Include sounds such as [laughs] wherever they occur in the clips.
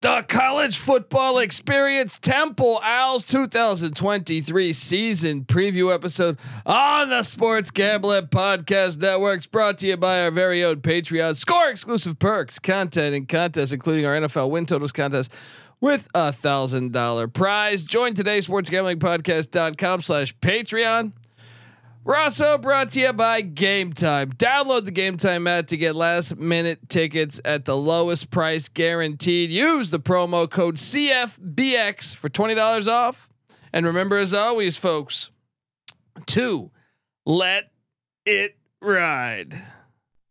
The college football experience Temple Owls 2023 season preview episode on the Sports Gambling Podcast Networks brought to you by our very own Patreon. Score exclusive perks, content, and contests, including our NFL win totals contest with a thousand dollar prize. Join gambling podcast.com slash Patreon. We're also brought to you by Game Time. Download the Game Time app to get last minute tickets at the lowest price guaranteed. Use the promo code CFBX for $20 off. And remember, as always, folks, to let it ride.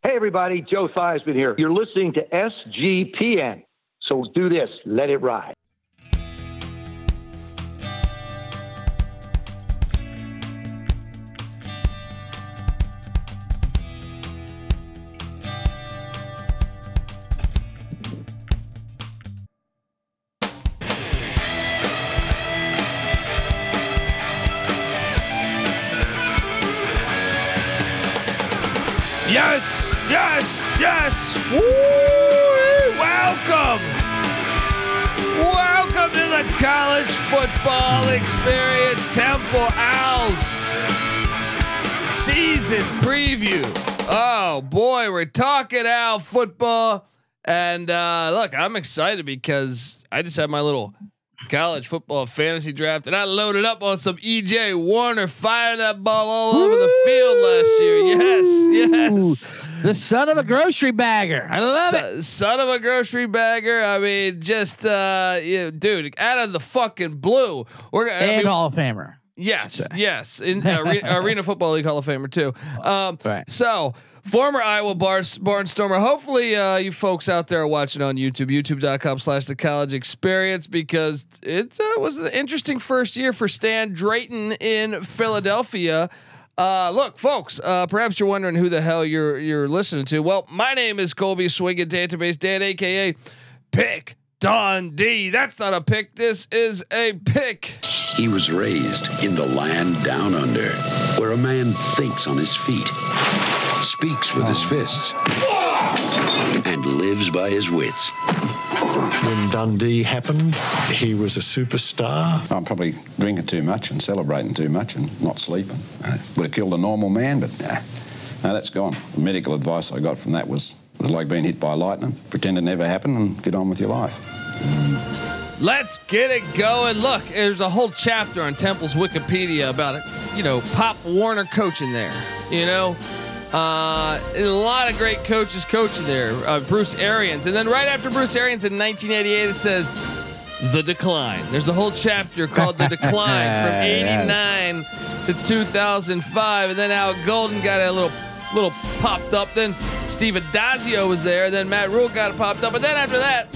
Hey, everybody, Joe Theismann here. You're listening to SGPN. So do this, let it ride. Woo! Welcome. Welcome to the college football experience Temple Owls season preview. Oh boy, we're talking Owl football. And uh, look, I'm excited because I just had my little college football fantasy draft, and I loaded up on some EJ Warner firing that ball all over the field last year. Yes, yes. The son of a grocery bagger. I love Son, it. son of a grocery bagger. I mean, just uh, you dude, out of the fucking blue. We're I And mean, Hall of Famer. Yes, yes, in arena, [laughs] arena Football League Hall of Famer too. Um, Right. So former Iowa Barnstormer. Hopefully, uh, you folks out there are watching on YouTube, YouTube.com/slash The College Experience, because it uh, was an interesting first year for Stan Drayton in Philadelphia. Uh, look, folks. Uh, perhaps you're wondering who the hell you're you're listening to. Well, my name is Colby Swinging Database Dan, aka Pick Dundee. That's not a pick. This is a pick. He was raised in the land down under, where a man thinks on his feet, speaks with his fists, and lives by his wits. When Dundee happened, he was a superstar. I'm probably drinking too much and celebrating too much and not sleeping. Uh, would have killed a normal man, but nah, no, that's gone. The medical advice I got from that was was like being hit by lightning. Pretend it never happened and get on with your life. Let's get it going. Look, there's a whole chapter on Temple's Wikipedia about it. You know, Pop Warner coaching there. You know, uh, a lot of great coaches coaching there. Uh, Bruce Arians, and then right after Bruce Arians in 1988, it says the decline. There's a whole chapter called the [laughs] decline from '89 to 2005, and then Al Golden got a little little popped up. Then Steve Addazio was there. Then Matt Rhule got it popped up, and then after that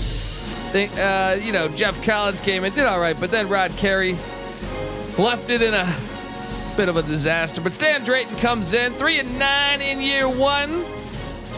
think, uh, you know, Geoff Collins came and did all right, but then Rod Carey left it in a bit of a disaster. But Stan Drayton comes in, three and nine in year one.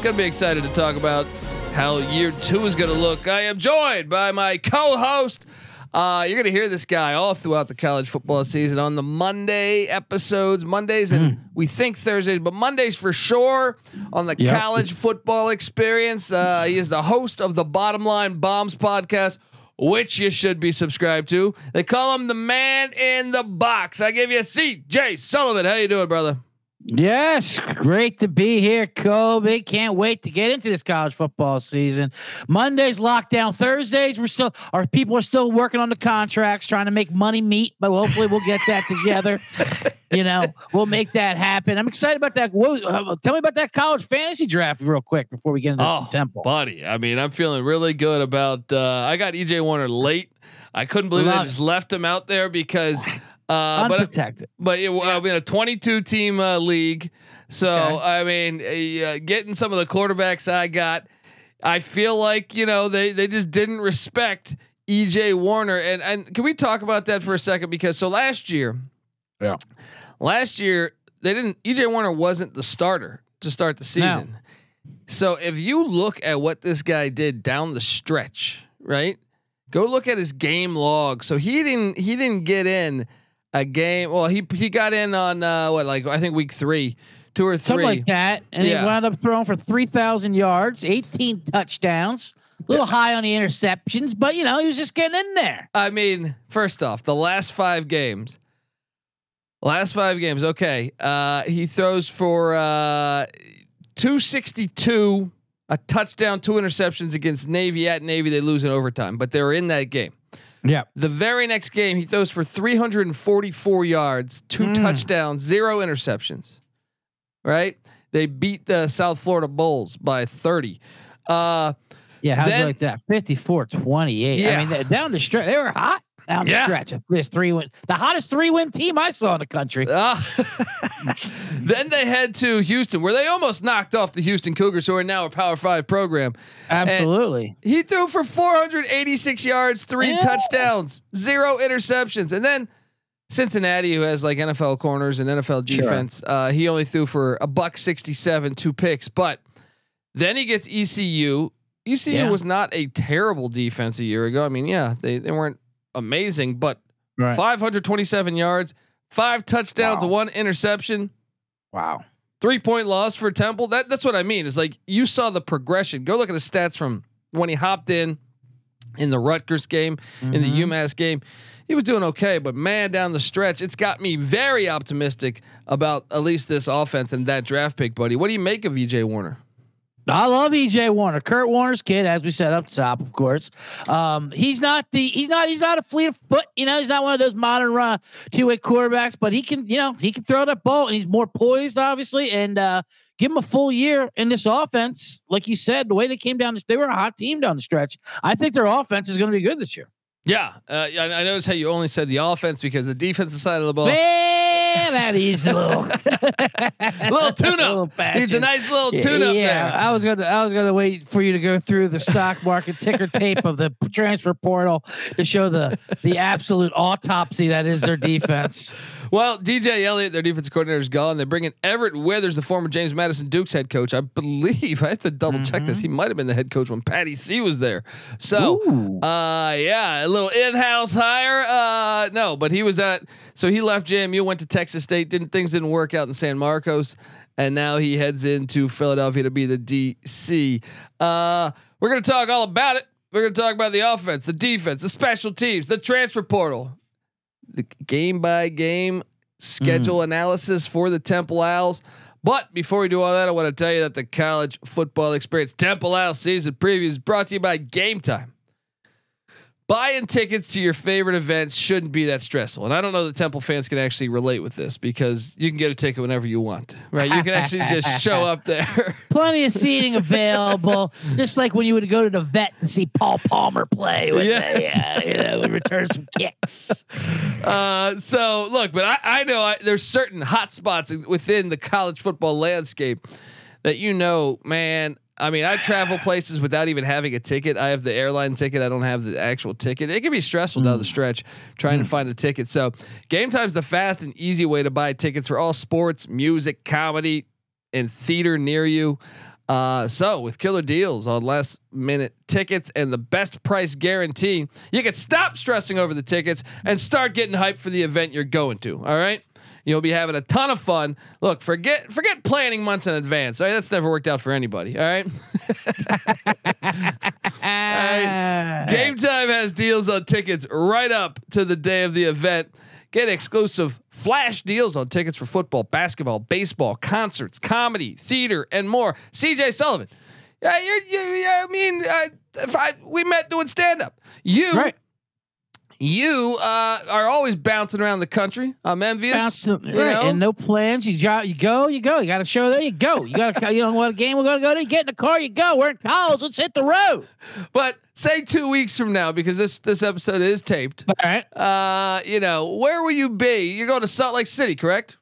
Gonna be excited to talk about how year two is gonna look. I am joined by my co-host. Uh, you're gonna hear this guy all throughout the college football season on the Monday episodes, Mondays and we think Thursdays, but Mondays for sure on the Yep. college football experience. Uh, he is the host of the Bottom Line Bombs podcast, which you should be subscribed to. They call him the man in the box. I give you a seat, Jay Sullivan. How you doing, brother? Yes, great to be here, Colby. Can't wait to get into this college football season. Mondays lockdown. Thursdays we're still our people are still working on the contracts, trying to make money meet, but hopefully we'll get that together. [laughs] You know, we'll make that happen. I'm excited about that. Whoa, uh, tell me about that college fantasy draft real quick before we get into some temple. buddy. I mean, I'm feeling really good about. Uh, I got EJ Warner late. I couldn't believe Love they it. just left him out there because. Uh, but Unprotected. but it, I'm in a 22 team uh, league, so Okay. I mean, uh, getting some of the quarterbacks I got, I feel like you know they they just didn't respect EJ Warner, and and can we talk about that for a second? Because so last year, Yeah. last year they didn't. EJ Warner wasn't the starter to start the season. So if you look at what this guy did down the stretch, right? Go look at his game log. So he didn't he didn't get in a game. Well, he he got in on uh, what like I think week three, two or three. Something like that. And Yeah. he wound up throwing for 3,000 yards, 18 touchdowns. A little high on the interceptions, but you know he was just getting in there. I mean, first off, the last five games, last five games. Okay, uh, he throws for uh, two sixty two, a touchdown, two interceptions against Navy at Navy. They lose in overtime, but they were in that game. Yeah. The very next game, he throws for 344 yards, two Mm. touchdowns, zero interceptions. Right? They beat the South Florida Bulls by 30. Uh, Yeah, how'd Then- you like that? 54 28. I mean, down the stretch, they were hot down Yeah. the stretch. This three win, the hottest three win team I saw in the country. uh, [laughs] then they head to Houston, where they almost knocked off the Houston Cougars, who are now a Power Five program. Absolutely. He threw for 486 yards, three Yeah. touchdowns, zero interceptions, and then Cincinnati, who has like NFL corners and NFL Sure. defense, uh, he only threw for a buck 67, two picks. But then he gets ECU. ECU Yeah. was not a terrible defense a year ago. I mean, yeah, they, they weren't amazing, but Right. 527 yards, five touchdowns, Wow. one interception wow. three point loss for Temple. That that's what I mean. It's like you saw the progression. Go look at the stats from when he hopped in in the Rutgers game, in the Mhm. UMass game. He was doing okay, but man, down the stretch, it's got me very optimistic about at least this offense and that draft pick, buddy. What do you make of EJ Warner? I love EJ Warner, Kurt Warner's kid, as we said up top, of course. Um, he's not the he's not he's not a fleet of foot, you know. He's not one of those modern uh, two way quarterbacks, but he can you know he can throw that ball and he's more poised, obviously. And uh, give him a full year in this offense, like you said, the way they came down, they were a hot team down the stretch. I think their offense is going to be good this year. Yeah, uh, I, noticed how you only said the offense because the defensive side of the ball, Man, that is a little [laughs] little tune up. Needs a nice little tune up yeah, there. I was gonna I was gonna wait for you to go through the stock market ticker tape of the transfer portal to show the the absolute autopsy that is their defense. [laughs] Well, DJ Elliott, their defensive coordinator, is gone. They bring in Everett Withers, the former James Madison Dukes head coach. I believe [laughs] I have to double check this. He might have been the head coach when Patty C was there. So, uh, yeah, a little in-house hire. Uh, no, but he was at. So he left JMU, went to Texas State. Didn't things didn't work out in San Marcos, and now he heads into Philadelphia to be the DC. Uh, we're gonna talk all about it. We're gonna talk about the offense, the defense, the special teams, the transfer portal the game by game schedule mm. analysis for the Temple Owls. But before we do all that, I want to tell you that the college football experience Temple Owls season preview is brought to you by Game Time. Buying tickets to your favorite events shouldn't be that stressful. And I don't know that Temple fans can actually relate with this because you can get a ticket whenever you want, right? You can actually just show up there. [laughs] Plenty of seating available, just like when you would go to the vet to see Paul Palmer play. With Yes. yeah, you know, return some kicks. Uh, so look, but I, I know I, there's certain hot spots within the college football landscape that you know, man. I mean, I travel places without even having a ticket. I have the airline ticket. I don't have the actual ticket. It can be stressful down the stretch trying to find a ticket. So, Game Time's the fast and easy way to buy tickets for all sports, music, comedy, and theater near you. Uh, so with killer deals on last minute tickets and the best price guarantee, you can stop stressing over the tickets and start getting hyped for the event you're going to. All right. You'll be having a ton of fun. Look, forget forget planning months in advance. All right, that's never worked out for anybody. All right. Ah. [laughs] Game Time has deals on tickets right up to the day of the event. Get exclusive flash deals on tickets for football, basketball, baseball, concerts, comedy, theater, and more. CJ Sullivan. Yeah, you, you, yeah, I mean, uh, if I we met doing stand up. You, Right. You uh, are always bouncing around the country. I'm envious. Absolutely. you right. know? And no plans. You got you go, you go. You got a show there, you go. You got a you know what a game we're gonna go to, you get in the car, you go. We're in college, let's hit the road. But say two weeks from now, because this this episode is taped. All right. Uh, you know, where will you be? You're going to Salt Lake City, correct?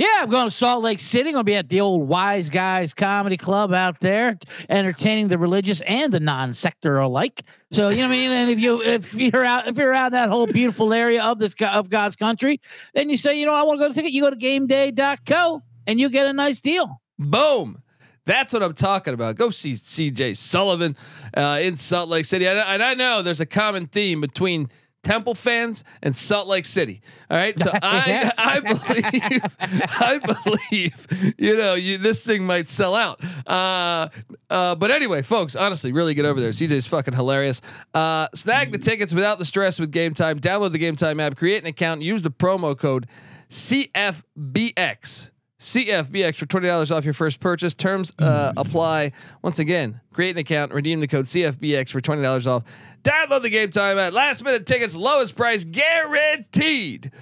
Yeah, I'm going to Salt Lake City. I'm Gonna be at the old Wise Guys Comedy Club out there, entertaining the religious and the non-sector alike. So you know what I mean. And if you if you're out if you're out in that whole beautiful area of this of God's country, then you say, you know, I want to go to ticket. You go to GameDay.co and you get a nice deal. Boom. That's what I'm talking about. Go see CJ Sullivan uh, in Salt Lake City. And I know there's a common theme between Temple fans, and Salt Lake City. All right, so [laughs] I I believe [laughs] I believe you know you this thing might sell out. Uh, uh, but anyway, folks, honestly, really get over there. CJ's fucking hilarious. Uh, snag the tickets without the stress with Game Time. Download the Game Time app, create an account, use the promo code CFBX. CFBX for twenty dollars off your first purchase. Terms uh, apply. Once again, create an account, redeem the code CFBX for twenty dollars off. Download the Game Time at Last minute tickets, lowest price guaranteed.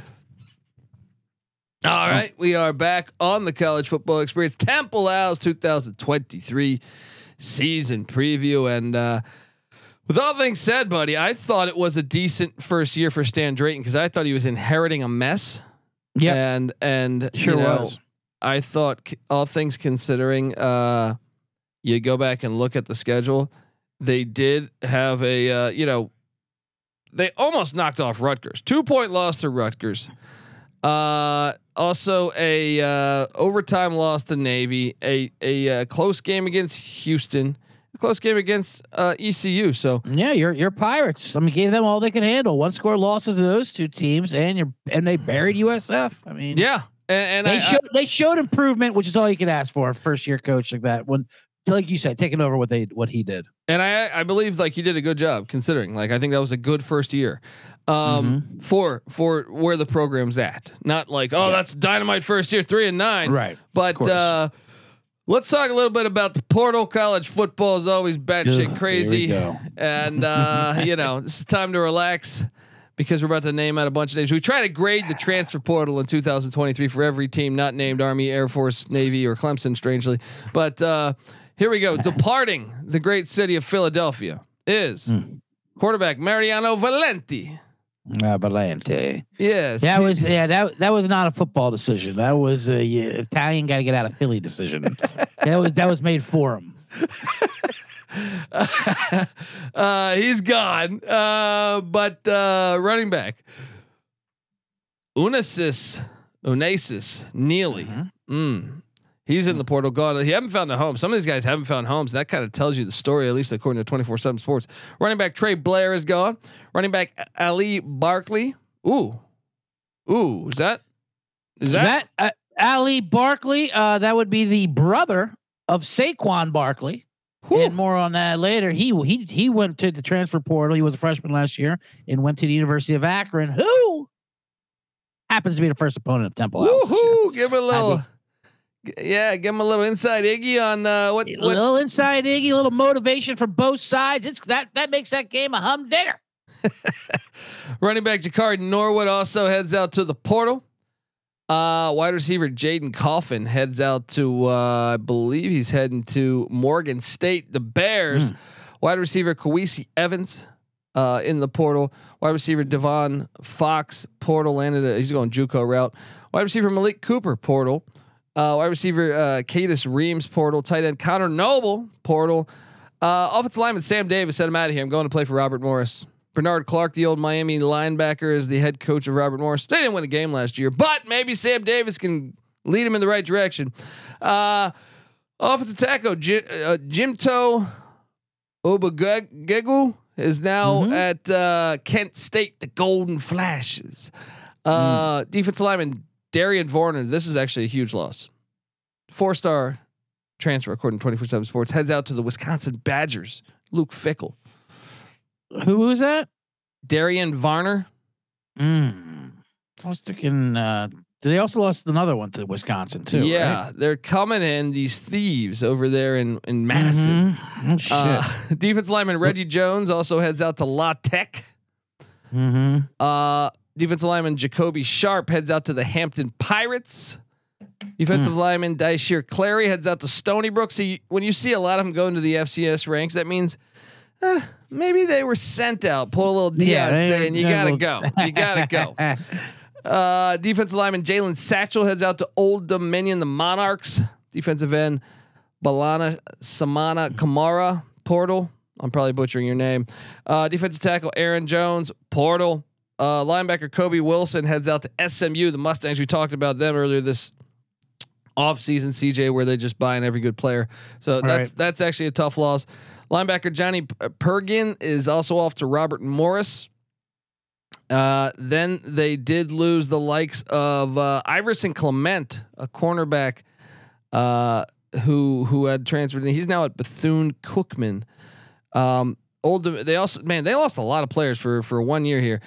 All right, we are back on the college football experience. Temple Owls 2023 season preview, and uh, with all things said, buddy, I thought it was a decent first year for Stan Drayton because I thought he was inheriting a mess. Yep. and and Sure you know, was. I thought, all things considering, uh, you go back and look at the schedule. They did have a, uh, you know, they almost knocked off Rutgers. Two point loss to Rutgers. Uh, also a uh, overtime loss to Navy. A a uh, close game against Houston. A close game against uh, ECU. So Yeah, your your Pirates. I mean, gave them all they could handle. One score losses to those two teams, and you're and they buried USF. I mean, yeah, and, and they I, showed they showed improvement, which is all you can ask for. a First year coach like that, when like you said, taking over what they what he did. And I I believe like he did a good job considering. Like I think that was a good first year. Um for for where the program's at. Not like, oh, that's dynamite first year, three and nine. Right. But uh let's talk a little bit about the portal. College football is always batshit crazy. And uh, you know, it's time to relax. Because we're about to name out a bunch of names. We try to grade the transfer portal in 2023 for every team not named Army, Air Force, Navy, or Clemson, strangely. But uh, here we go. Departing the great city of Philadelphia is quarterback Mariano Valenti. Uh, Valente. Yes. That was yeah that that was not a football decision. That was a yeah, Italian got to get out of Philly decision. [laughs] that was that was made for him. [laughs] [laughs] uh, he's gone. Uh, but uh, running back Unasis, Unasis Neely. Mm. He's in the portal. Gone. He haven't found a home. Some of these guys haven't found homes. That kind of tells you the story, at least according to twenty four seven Sports. Running back Trey Blair is gone. Running back Ali Barkley. Ooh, ooh, is that is that, That, uh, Ali Barkley, uh, that would be the brother of Saquon Barkley. Whew. And more on that later. He he he went to the transfer portal. He was a freshman last year and went to the University of Akron. Who happens to be the first opponent of Temple House. Woohoo! Give him a little. Yeah, give him a little inside Iggy on uh, what A what little inside Iggy, a little motivation for both sides. It's that that makes that game a humdinger. [laughs] Running back Jakari Norwood also heads out to the portal. Uh, wide receiver Jaden Coffin heads out to, uh, I believe he's heading to Morgan State. The Bears. Wide receiver Kawisi Evans uh, in the portal. Wide receiver Devon Fox portal landed. A, he's going JUCO route. Wide receiver Malik Cooper portal. Uh, wide receiver uh, Cadis Reams portal. Tight end Connor Noble portal. Uh, offensive lineman Sam Davis said, "I'm out of here. I'm going to play for Robert Morris." Bernard Clark, the old Miami linebacker, is the head coach of Robert Morris. They didn't win a game last year, but maybe Sam Davis can lead him in the right direction. Uh, offensive tackle Jim, uh, Jimto Obagegu is now at uh, Kent State, the Golden Flashes. Uh, Defensive lineman Darian Varner. This is actually a huge loss. Four star transfer, according to 24 7 Sports, heads out to the Wisconsin Badgers. Luke Fickell. Who was that? Darian Varner. Mm. I was thinking. Uh, they also lost another one to Wisconsin too. yeah, right? they're coming in, these thieves over there in, in Madison. Mhm. Oh, shit. Uh, [laughs] defense lineman Reggie Jones also heads out to La Tech. mm-hmm. Uh, defensive lineman Jacoby Sharp heads out to the Hampton Pirates. Defensive Hmm. lineman Daishir Clary heads out to Stony Brook. See, when you see a lot of them go into the FCS ranks, that means uh, maybe they were sent out. Pull a little D Yeah, out saying, you gotta go. You gotta go. [laughs] Uh, defensive lineman Jalen Satchel heads out to Old Dominion, the Monarchs. Defensive end Balana Samana Kamara, Portal. I'm probably butchering your name. Uh, defensive tackle Aaron Jones, Portal. Uh, linebacker Kobe Wilson heads out to SMU, the Mustangs. We talked about them earlier this offseason, CJ, where they just buy in every good player. So that's right. that's actually a tough loss. Linebacker Johnny P- Pergin is also off to Robert Morris. Uh, then they did lose the likes of uh, Iverson Clement, a cornerback, uh, who who had transferred. He's now at Bethune Cookman. Um, old. They also man they lost a lot of players for for one year here.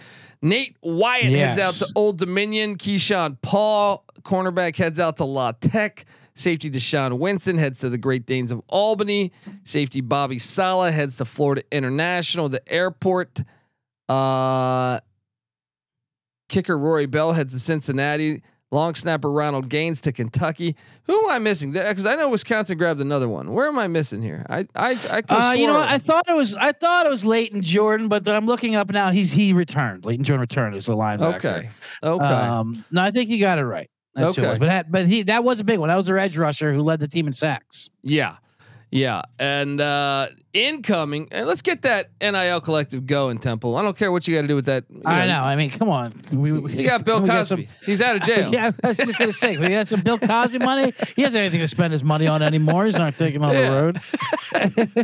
Nate Wyatt Yes. heads out to Old Dominion. Keyshawn Paul, cornerback, heads out to La Tech. Safety Deshaun Winston heads to the Great Danes of Albany. Safety Bobby Sala heads to Florida International, the airport. Uh, kicker Rory Bell heads to Cincinnati. Long snapper Ronald Gaines to Kentucky. Who am I missing? Because I know Wisconsin grabbed another one. Where am I missing here? I I I Uh, you know what? I thought it was I thought it was Leighton Jordan, but I'm looking up now. He's he returned. Leighton Jordan returned as a linebacker. okay. Okay. Um, no, I think you got it right. That's Okay. But that, but he that was a big one. That was their edge rusher who led the team in sacks. Yeah. Yeah. And uh incoming, and let's get that NIL collective going, Temple. I don't care what you got to do with that. you I know. I mean, come on. We, we, You got Bill Cosby. He's out of [laughs] jail. yeah, I was just gonna say we got some Bill Cosby money. He hasn't anything to spend his money on anymore. He's not taking on Yeah. the road.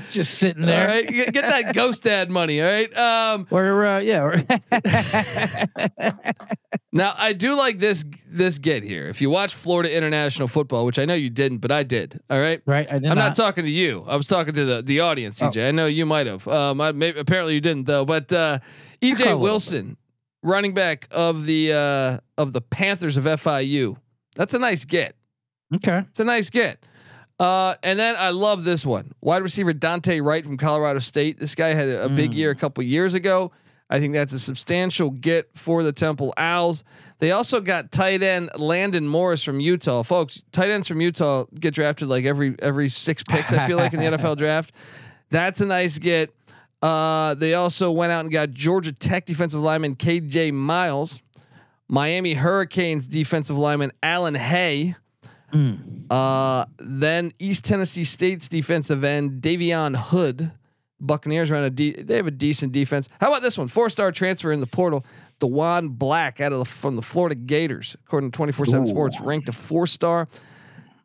[laughs] [laughs] just sitting there. right. Get, get that ghost dad money. All right. Um We're uh, yeah. We're now I do like this this get here. If you watch Florida International football, which I know you didn't, but I did. All right. right. I did I'm not not. talking to you. I was talking to the the audience, Oh. EJ. I know you might have. Um, I, maybe, apparently you didn't though. But uh, EJ Wilson, running back of the uh, of the Panthers of FIU. That's a nice get. okay. It's a nice get. Uh, and then I love this one. Wide receiver Dante Wright from Colorado State. This guy had a, a big year a couple years ago. I think that's a substantial get for the Temple Owls. They also got tight end Landon Morris from Utah. Folks, tight ends from Utah get drafted like every every six picks, I feel like, in the NFL draft. [laughs] That's a nice get. Uh, they also went out and got Georgia Tech defensive lineman KJ Miles, Miami Hurricanes defensive lineman Alan Hay. Uh, then East Tennessee State's defensive end Davion Hood. Buccaneers run a de- they have a decent defense. How about this one? Four star transfer in the portal. Diwun Black out of the from the Florida Gators, according to twenty four seven Sports, ranked a four star.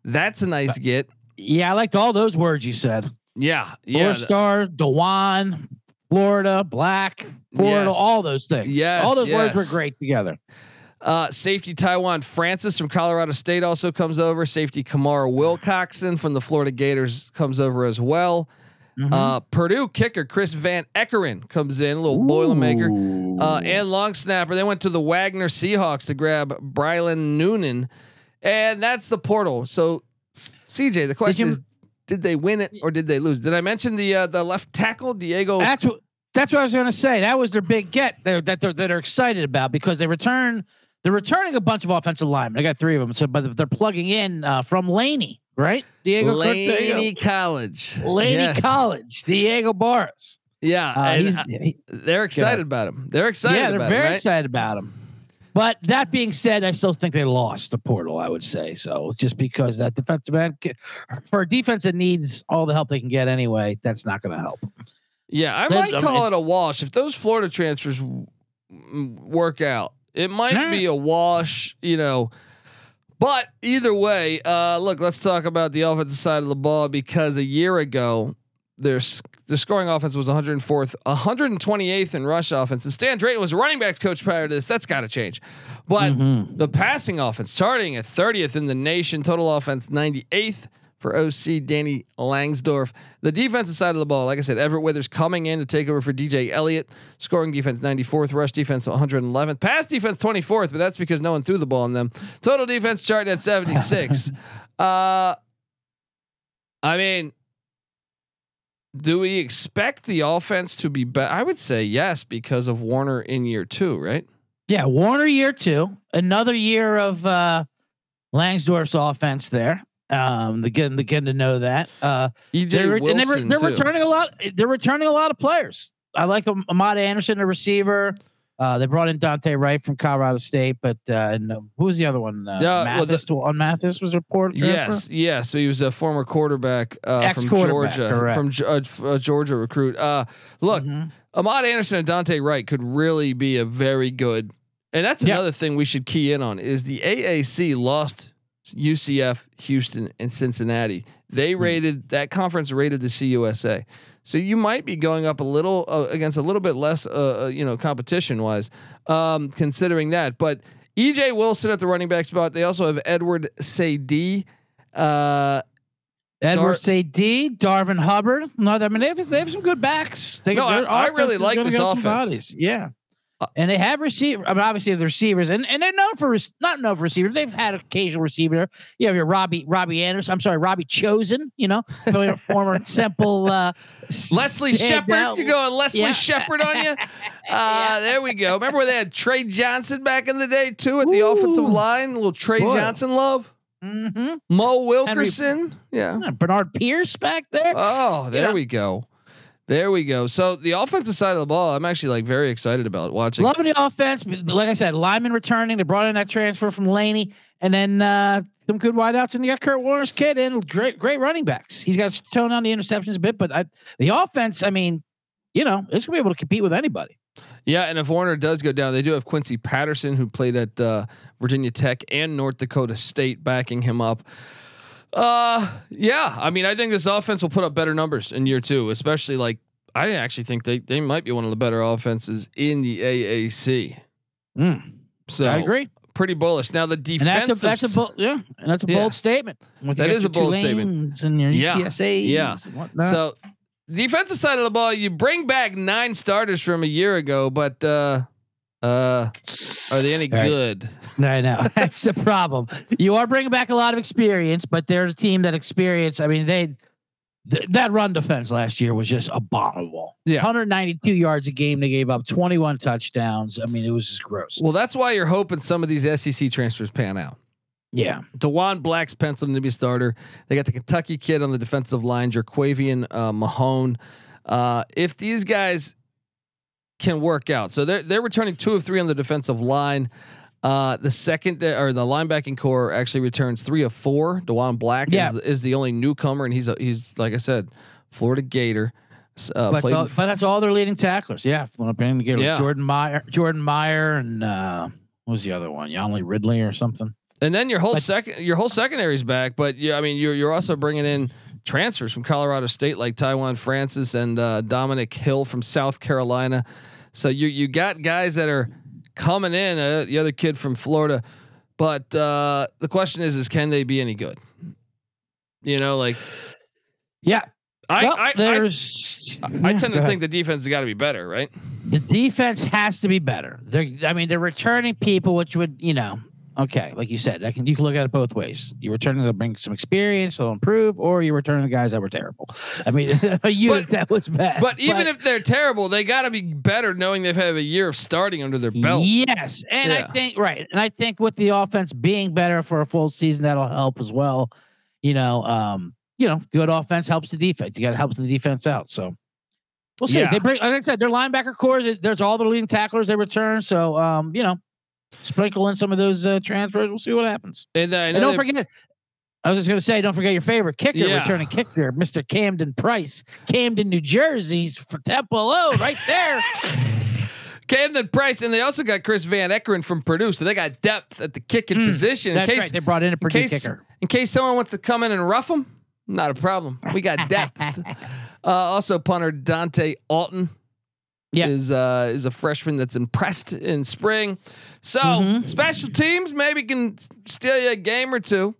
That's a nice get. Yeah, I liked all those words you said. Yeah, Four yeah. star, Diwun, Florida, Black, Florida, Yes. all those things. Yes, all those words were great together. Uh, safety Taiwan Francis from Colorado State also comes over. Safety Kamara Wilcoxon from the Florida Gators comes over as well. Mm-hmm. Uh, Purdue kicker Chris Van Eckeren comes in, a little Boilermaker. Uh, and long snapper. They went to the Wagner Seahawks to grab Brylan Noonan, and that's the portal. So, CJ, the question is, did they win it or did they lose? Did I mention the uh, the left tackle Diego? That's what that's what I was going to say. That was their big get they're, that they're that are excited about because they return they're returning a bunch of offensive linemen. I got three of them. So, but they're plugging in uh, from Laney, right? Diego Laney. College. Laney Yes. College, Diego Barros. Yeah, Uh, he- they're excited about him. They're excited. About him. Yeah, they're very him, right? excited about him. But that being said, I still think they lost the portal. I would say so, It's just because that defensive end for a defense that needs all the help they can get anyway, that's not going to help. Yeah, I might I call mean- it a wash if those Florida transfers work out. It might Nah. be a wash, you know. But either way, uh, look, let's talk about the offensive side of the ball because a year ago, their the scoring offense was 104th, 128th in rush offense. And Stan Drayton was a running backs coach prior to this. That's got to change. But Mm-hmm. the passing offense starting at 30th in the nation, total offense 98th for OC Danny Langsdorf. The defensive side of the ball, like I said, Everett Withers coming in to take over for DJ Elliott. Scoring defense 94th, rush defense 111th, pass defense 24th, but that's because no one threw the ball in them. Total defense charting at 76. [laughs] uh, I mean, do we expect the offense to be better? I would say yes because of Warner in year two, right? Yeah, Warner year two, another year of uh Langsdorf's offense there. Um, they're getting, they're getting to know that. Uh, EJ they're, and they Wilson they're too. returning a lot. They're returning a lot of players. I like Amad Anderson, a receiver. Uh, they brought in Dante Wright from Colorado State, but uh, and uh, who was the other one? Uh, Yeah, well, Mathis to on Mathis was a port. Yes, yes. So he was a former quarterback uh, from Georgia, correct. from Ge- uh, uh, Georgia recruit. Uh, look, Mhm. Amad Anderson and Dante Wright could really be a very good, and that's Yeah. another thing we should key in on is the AAC lost UCF, Houston, and Cincinnati. They Hmm. rated that conference rated the CUSA. So you might be going up a little uh, against a little bit less, uh, uh, you know, competition wise, um, considering that. But EJ Wilson at the running back spot. They also have Edward Saydee. Uh, Edward Dar- Saydee, Darvin Hubbard. No, I mean they have, they have some good backs. They, No, I- I really like this offense. Yeah. And they have received. I mean, obviously the receivers, and, and they're known for not known for receivers. They've had occasional receiver. You have your Robbie Robbie Anderson. I'm sorry, Robbie Chosen. You know, [laughs] former- former Simple uh, Leslie Shepard. You going Leslie Yeah. Shepard on you? [laughs] Uh, There we go. Remember where they had Trey Johnson back in the day too at the offensive Ooh. line? little Trey Boy. Johnson love. Mm-hmm. Mo Wilkerson. Yeah. Yeah, Bernard Pierce back there. Oh, there Yeah. we go. There we go. So the offensive side of the ball, I'm actually like very excited about watching. Loving the offense. Like I said, lineman returning. They brought in that transfer from Laney, and then uh, some good wideouts. And you got Kurt Warner's kid and great, great running backs. He's got to tone down the interceptions a bit, but I, the offense. I mean, you know, it's gonna be able to compete with anybody. Yeah, and if Warner does go down, they do have Quincy Patterson, who played at uh, Virginia Tech and North Dakota State, backing him up. Uh, yeah, I mean, I think this offense will put up better numbers in year two, especially like I actually think they they might be one of the better offenses in the AAC. Mm, So I agree, pretty bullish. Now the and defensive, that's a that's a bold, yeah, and that's a Yeah. bold statement. Once That is a bold statement. And your Yeah. UTSAs Yeah. So defensive side of the ball, you bring back nine starters from a year ago, but uh, uh, are they any right. good? I know [laughs] that's the problem. You are bringing back a lot of experience, but they're a team that experience. I mean, they th- that run defense last year was just abominable. Yeah. 192 yards a game. They gave up 21 touchdowns. I mean, it was just gross. Well, that's why you're hoping some of these SEC transfers pan out. Yeah, Diwun Black's penciled to be a starter. They got the Kentucky kid on the defensive line, Jerquavion uh, Mahone. Uh, if these guys can work out, so they're they're returning two of three on the defensive line. Uh, the second or the linebacking core actually returns three of four. Diwun Black Yeah. is, is the only newcomer, and he's a, he's like I said, Florida Gator. Uh, but, tho- but that's all their leading tacklers. Yeah, to get Yeah. Jordan Meyer, Jordan Meyer, and uh, what was the other one? Yonley Ridley or something. And then your whole second, your whole secondary's back, but yeah, I mean, you're you're also bringing in transfers from Colorado State like Taiwan Francis and uh, Dominic Hill from South Carolina. So you you got guys that are coming in. Uh, the other kid from Florida, but uh, the question is, is can they be any good? You know, like Yeah, I Well, I, I, there's. I yeah, tend to ahead. think the defense has got to be better, right? The defense has to be better. They're, I mean, they're returning people, which would, you know, okay, like you said, I can you can look at it both ways. You're returning to bring some experience, they'll improve, or you're returning the guys that were terrible. I mean, [laughs] a unit But- that was bad. But even if they're terrible, they got to be better, knowing they've had a year of starting under their belt. yes, and Yeah. I think right, and I think with the offense being better for a full season, that'll help as well. You know, um, you know, good offense helps the defense. You got to help the defense out. So. We'll see. Yeah. They bring, like I said, their linebacker cores. There's all the leading tacklers they return. So, um, you know, sprinkle in some of those uh, transfers. We'll see what happens. And, uh, And don't they- forget, I was just going to say, don't forget your favorite kicker, Yeah. returning kicker, Mr. Camden Price, Camden, New Jersey's for Temple O, right there. [laughs] Camden Price, and they also got Chris Van Eckeren from Purdue, so they got depth at the kicking Mm, position. In That's case, right. They brought in a in Purdue case, kicker. in case someone wants to come in and rough them, not a problem. We got depth. [laughs] uh, also, punter Dante Alton Yeah. is uh, is a freshman that's impressed in spring. So Mhm. special teams maybe can steal you a game or two.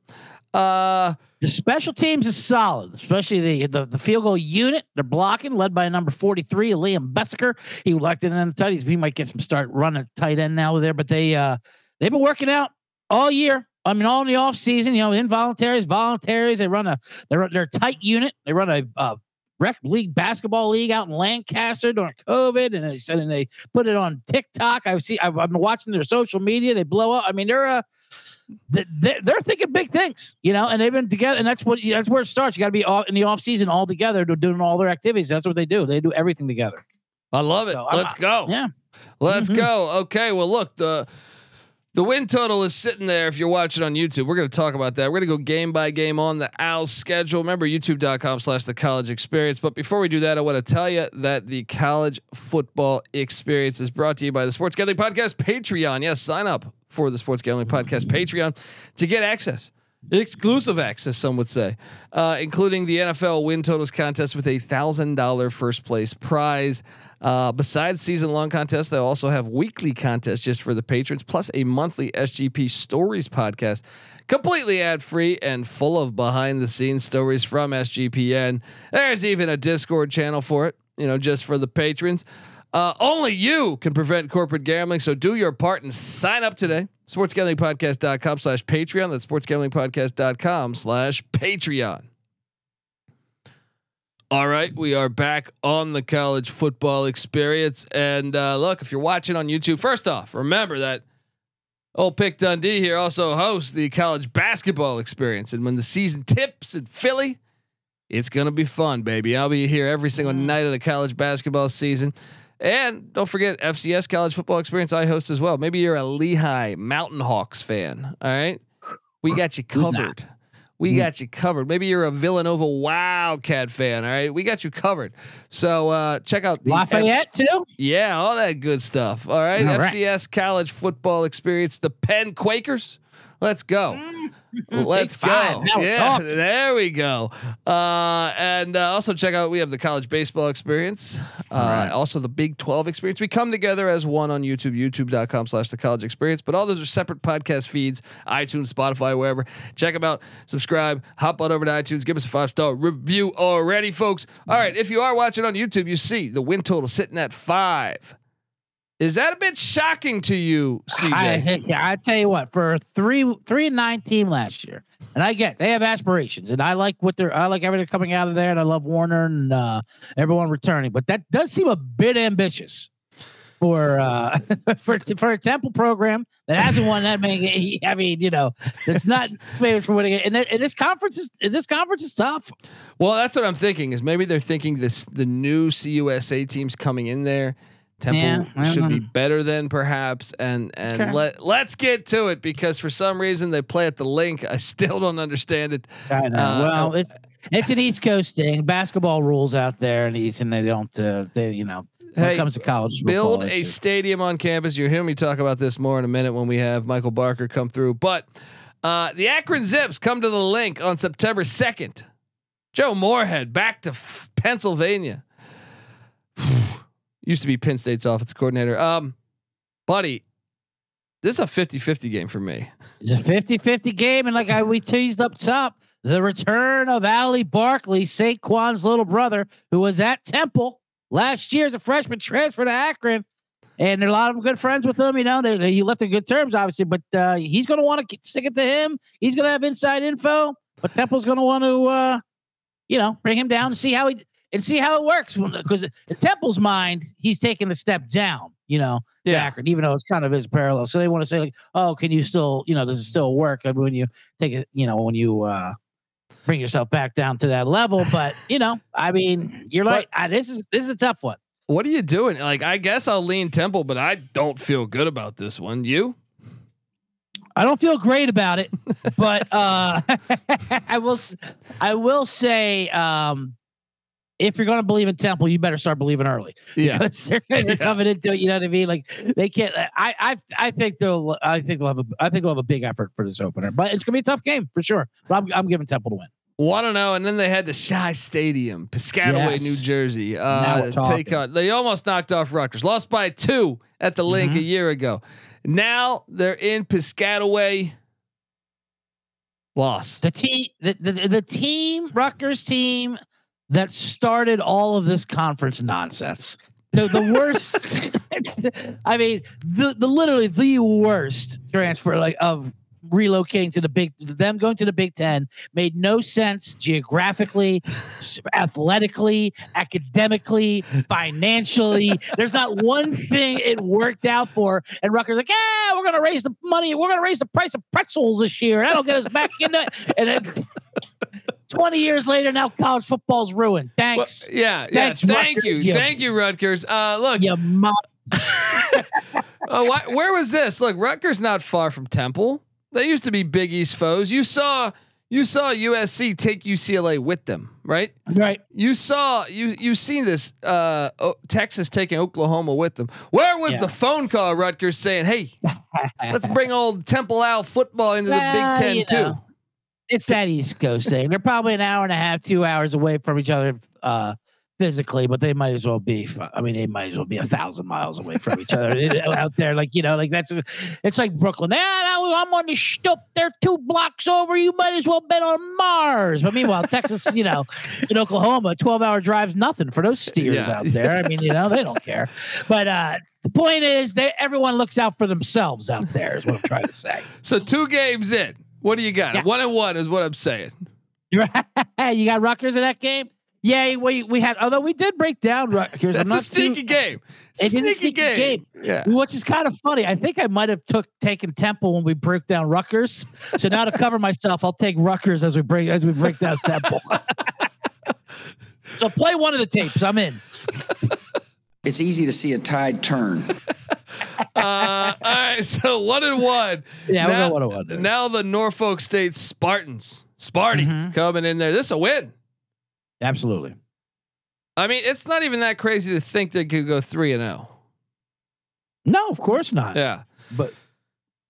Uh, The special teams is solid, especially the, the the field goal unit. They're blocking, led by number forty three, Liam Bessiker. He elected in the tight. We might get some start running tight end now there, but they uh they've been working out all year. I mean, all in the off season. You know, involuntaries, voluntaries. They run a they're they're a tight unit. They run a uh, rec league basketball league out in Lancaster during COVID, and they said and they put it on TikTok. I see. I've, I've been watching their social media. They blow up. I mean, they're a th- they're thinking big things, you know, and they've been together, and that's what that's where it starts. You got to be all, in the off season all together, doing all their activities. That's what they do. They do everything together. I love it. So, Let's go. Yeah, Let's Mhm. go. Okay. Well, look, the the win total is sitting there if you're watching on YouTube. We're going to talk about that. We're going to go game by game on the Owls schedule. Remember, youtube.com slash the college experience. But before we do that, I want to tell you that the college football experience is brought to you by the Sports Gambling Podcast Patreon. Yes, sign up for the Sports Gambling Podcast Patreon to get access Exclusive access, some would say, uh, including the NFL win totals contest with a thousand dollar first place prize. Uh, besides season long contests, they also have weekly contests just for the patrons, plus a monthly SGP Stories podcast, completely ad free and full of behind the scenes stories from SGPN. There's even a Discord channel for it, you know, just for the patrons. Uh, only you can prevent corporate gambling, so do your part and sign up today. SportsGamblingPodcast.com slash Patreon. That's SportsGamblingPodcast.com slash Patreon. All right, we are back on the college football experience. And uh, look, if you're watching on YouTube, first off, remember that old Pick Dundee here also hosts the college basketball experience. And when the season tips in Philly, it's going to be fun, baby. I'll be here every single night of the college basketball season. And don't forget FCS college football experience I host as well. Maybe you're a Lehigh Mountain Hawks fan. All right. We got you covered. We mm. got you covered. Maybe you're a Villanova Wildcat fan. All right, we got you covered. So uh, check out the Lafayette F- too. Yeah, all that good stuff. All right, all FCS right. college football experience. The Penn Quakers. Let's go. Mm. Let's go. Yeah, there we go. Uh, and uh, also check out we have the college baseball experience. Uh, right. Also the Big Twelve experience. We come together as one on YouTube, YouTube.com/slash the college experience. But all those are separate podcast feeds, iTunes, Spotify, wherever. Check them out. Subscribe. Hop on over to iTunes. Give us a five star review already, folks. All right. If you are watching on YouTube, you see the win total sitting at five. Is that a bit shocking to you, CJ? I, I tell you what, for a three three and nine team last year, and I get they have aspirations, and I like what they're I like everything coming out of there, and I love Warner and uh, everyone returning, but that does seem a bit ambitious for uh [laughs] for for a Temple program that hasn't won that many. I mean, you know, that's not famous for winning it. And, and this conference is this conference is tough. Well, that's what I'm thinking. Is maybe they're thinking this the new CUSA teams coming in there Temple yeah, should be better than perhaps, and and okay. let let's get to it because for some reason they play at the link. I still don't understand it. I know. Uh, well, it's it's an East Coast thing. Basketball rules out there in the East, and they don't. Uh, they you know. When hey, it comes to college, build football, a stadium on campus. You'll hear me talk about this more in a minute when we have Michael Barker come through. But uh, the Akron Zips come to the link on September second. Joe Moorhead back to f- Pennsylvania. [sighs] used to be Penn State's offense coordinator. Um, buddy, this is a 50-50 game for me. It's a 50-50 game, and like I we teased up top, the return of Ali Barkley, Saquon's little brother, who was at Temple last year as a freshman, transfer to Akron. And a lot of good friends with him. You know, he left in good terms, obviously, but uh, he's going to want to stick it to him. He's going to have inside info, but Temple's going to want to, uh, you know, bring him down and see how he and see how it works. Because in Temple's mind, he's taking a step down, you know, yeah. Akron, even though it's kind of his parallel. So they want to say like, oh, can you still, you know, does it still work? I mean, when you take it, you know, when you uh bring yourself back down to that level. But you know, I mean, you're like, I, this is this is a tough one. What are you doing? Like, I guess I'll lean Temple, but I don't feel good about this one. You? I don't feel great about it, but uh, [laughs] I will. I will say um, if you're going to believe in Temple, you better start believing early. Yeah, because they're, they're [laughs] yeah. coming into it. You know what I mean? Like they can't. I I I think they'll. I think they'll have a. I think they'll have a big effort for this opener, but it's going to be a tough game for sure. But I'm I'm giving Temple to win. Want to know? And then they had the SHI Stadium, Piscataway, yes. New Jersey. Uh, take on. They almost knocked off Rutgers. Lost by two at the link mm-hmm. a year ago. Now they're in Piscataway. Lost. The team, the, the, the team, Rutgers team that started all of this conference nonsense. The, the worst. [laughs] I mean, the, the literally the worst transfer like of relocating to the big them going to the Big Ten made no sense geographically, athletically, academically, financially. There's not one thing it worked out for. And Rutgers like, yeah, we're gonna raise the money, we're gonna raise the price of pretzels this year. That'll get us back into it. And then [laughs] 20 years later, now college football's ruined. Thanks. Well, yeah, Thanks, yeah. Thank Rutgers, you. Thank you, Rutgers. Uh, look. You mom- oh, [laughs] why, where was this? Look, Rutgers not far from Temple. They used to be Big East foes. You saw you saw USC take UCLA with them, right? Right. You saw you you seen this uh, Texas taking Oklahoma with them. Where was yeah. the phone call Rutgers saying, "Hey, let's [laughs] bring old Temple Owl football into the Big 10 too." Know. It's that East Coast thing. They're probably an hour and a half, two hours away from each other uh, physically, but they might as well be. I mean, they might as well be a thousand miles away from each other out there. Like you know, like that's it's like Brooklyn. Yeah, I'm on the stoop. They're two blocks over. You might as well bet on Mars. But meanwhile, Texas, you know, in Oklahoma, twelve hour drive's nothing for those steers Yeah. out there. I mean, you know, they don't care. But uh, the point is, that everyone looks out for themselves out there. Is what I'm trying to say. So two games in. What do you got? Yeah. One and one is what I'm saying. [laughs] you got Rutgers in that game? Yeah, we we had. Although we did break down Rutgers. I'm That's not a sneaky too, game. It's It a is a sneaky, sneaky game. Yeah. Which is kind of funny. I think I might have took taken Temple when we broke down Rutgers. So now to cover [laughs] myself, I'll take Rutgers as we break as we break down Temple. [laughs] so play one of the tapes. I'm in. It's easy to see a tide turn. Uh, all right. So one and one. Yeah, we'll now, go one and one. Now the Norfolk State Spartans, Sparty, Mhm. coming in there. This is a win. Absolutely. I mean, it's not even that crazy to think they could go three and zero. No, of course not. Yeah. But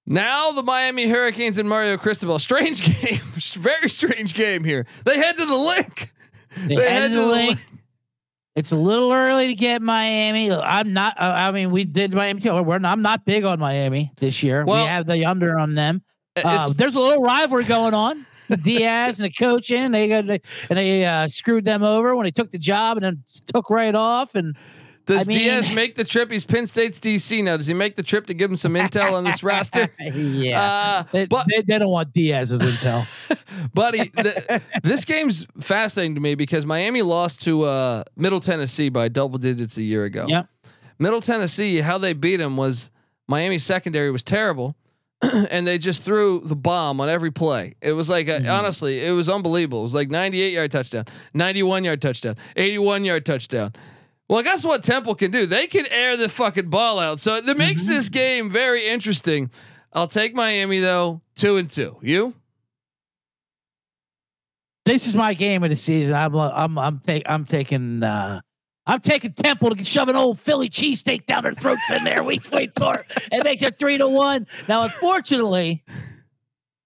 Now the Miami Hurricanes and Mario Cristobal. Strange [laughs] game. Very strange game here. They head to the Linc. they They had a to- Linc. It's a little early to get Miami. I'm not. Uh, I mean, we did Miami. Too. We're not, I'm not big on Miami this year. Well, we have the under on them. Uh, there's a little rivalry going on. [laughs] Diaz and the coach in, they got and they uh, screwed them over when he took the job and then took right off. And does I mean- Diaz make the trip? He's Penn State's DC now. Does he make the trip to give him some intel on this [laughs] roster? yeah, Uh, they, but they, they don't want Diaz's intel. [laughs] buddy, the, this game's fascinating to me because Miami lost to uh, Middle Tennessee by double digits a year ago. Yep. Middle Tennessee, how they beat them was Miami's secondary was terrible, [clears throat] and they just threw the bomb on every play. It was like a, Mm-hmm. honestly, it was unbelievable. It was like 98 yard touchdown, 91 yard touchdown, 81 yard touchdown. Well, guess what Temple can do? They can air the fucking ball out. So that makes Mm-hmm. this game very interesting. I'll take Miami though, two and two. You? this is my game of the season. I'm I'm I'm take I'm taking uh I'm taking Temple to shove an old Philly cheesesteak down their throats in there. We wait for it. It makes it three to one. Now, unfortunately,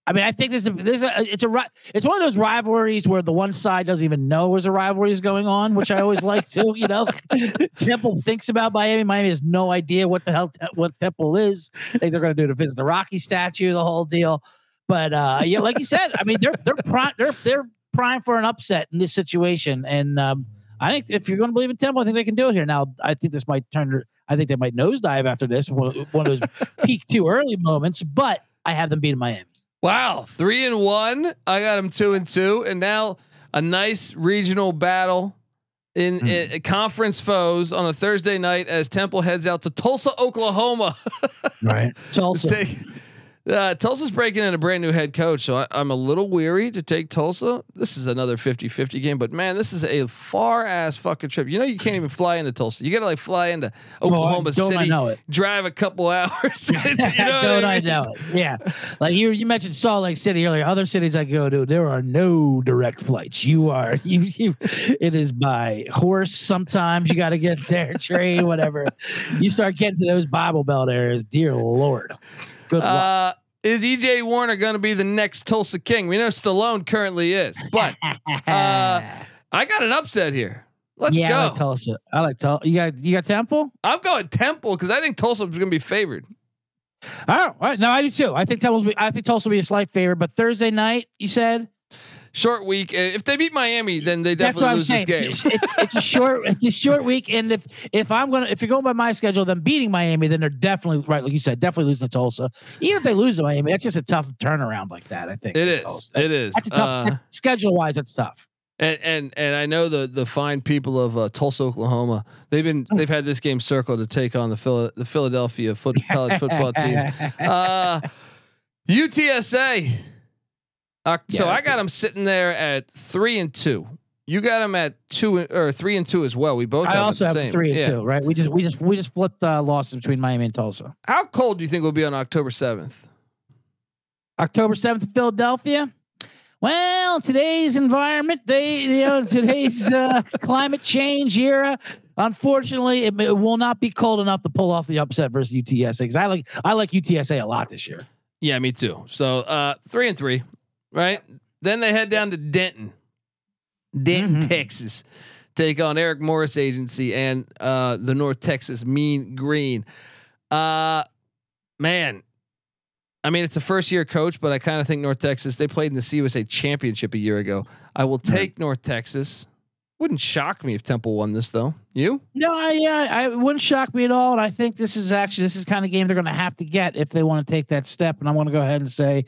I mean, I think this is this it's a it's one of those rivalries where the one side doesn't even know there's a rivalry is going on, which I always like too. You know, [laughs] Temple thinks about Miami. Miami has no idea what the hell what Temple is. I think they're going to do to visit the Rocky statue, the whole deal. But uh, yeah, like you said, I mean, they're they're they're they're prime for an upset in this situation, and um, I think if you're going to believe in Temple, I think they can do it here. Now, I think this might turn. I think they might nosedive after this, one, one of those peak too early moments. But I have them beating Miami. Wow, three and one. I got them two and two, and now a nice regional battle in, Hmm. in conference foes on a Thursday night as Temple heads out to Tulsa, Oklahoma. [laughs] Right. Tulsa. Take- uh, Tulsa's breaking in a brand new head coach, so I, I'm a little weary to take Tulsa. This is another 50-50 game, but man, this is a far ass fucking trip. You know, you can't even fly into Tulsa. You got to like fly into Oklahoma don't I City, know it. drive a couple [laughs] hours. [laughs] you know Don't I I know it? Yeah, like you you mentioned Salt Lake City earlier. Other cities I go to, there are no direct flights. You are [laughs] you you. It is by horse. Sometimes you got to get there, train, whatever. You start getting to those Bible Belt areas, dear Lord. Good luck. Uh, is EJ Warner going to be the next Tulsa King? We know Stallone currently is, but [laughs] uh, I got an upset here. Let's yeah, I go. like Tulsa. I like Tulsa. You got you got Temple. I'm going Temple because I think Tulsa's going to be favored. Oh, all right. No, I do too. I think Temple's. Be, I think Tulsa will be a slight favorite, but Thursday night, you said. Short week. Uh, If they beat Miami, then they definitely lose saying. this game. It's, it's- it's a short, it's a short week, and if if I'm gonna if you're going by my schedule, then beating Miami, then they're definitely right, like you said, definitely losing to Tulsa. Even if they lose to Miami, that's just a tough turnaround like that. I think it is. Tulsa. It is. That's a tough Uh, schedule wise. That's tough. and and and I know the the fine people of uh, Tulsa, Oklahoma. They've been they've had this game circled to take on the Phila- the Philadelphia foot, college football team. [laughs] Uh, UTSA. Uh, so I got them sitting there at three and two. You got them at two or three and two as well. We both. I have also the have same. three and Yeah. two. Right? We just we just we just flipped uh, losses between Miami and Tulsa. How cold do you think it will be on October seventh? October seventh, Philadelphia. Well, today's environment, they you know today's uh, [laughs] climate change era. Unfortunately, it, it will not be cold enough to pull off the upset versus UTSA. Because I like I like UTSA a lot this year. Yeah, me too. So uh, three and three, right? Then they head down to Denton, Denton, Mhm. Texas, take on Eric Morris Agency and uh, the North Texas Mean Green. Uh, man, I mean, it's a first year coach, but I kind of think North Texas, they played in the CUSA championship a year ago. I will take North Texas. Wouldn't shock me if Temple won this though. You? No, I, yeah, I it wouldn't shock me at all. And I think this is actually this is kind of game they're going to have to get if they want to take that step. And I'm going to go ahead and say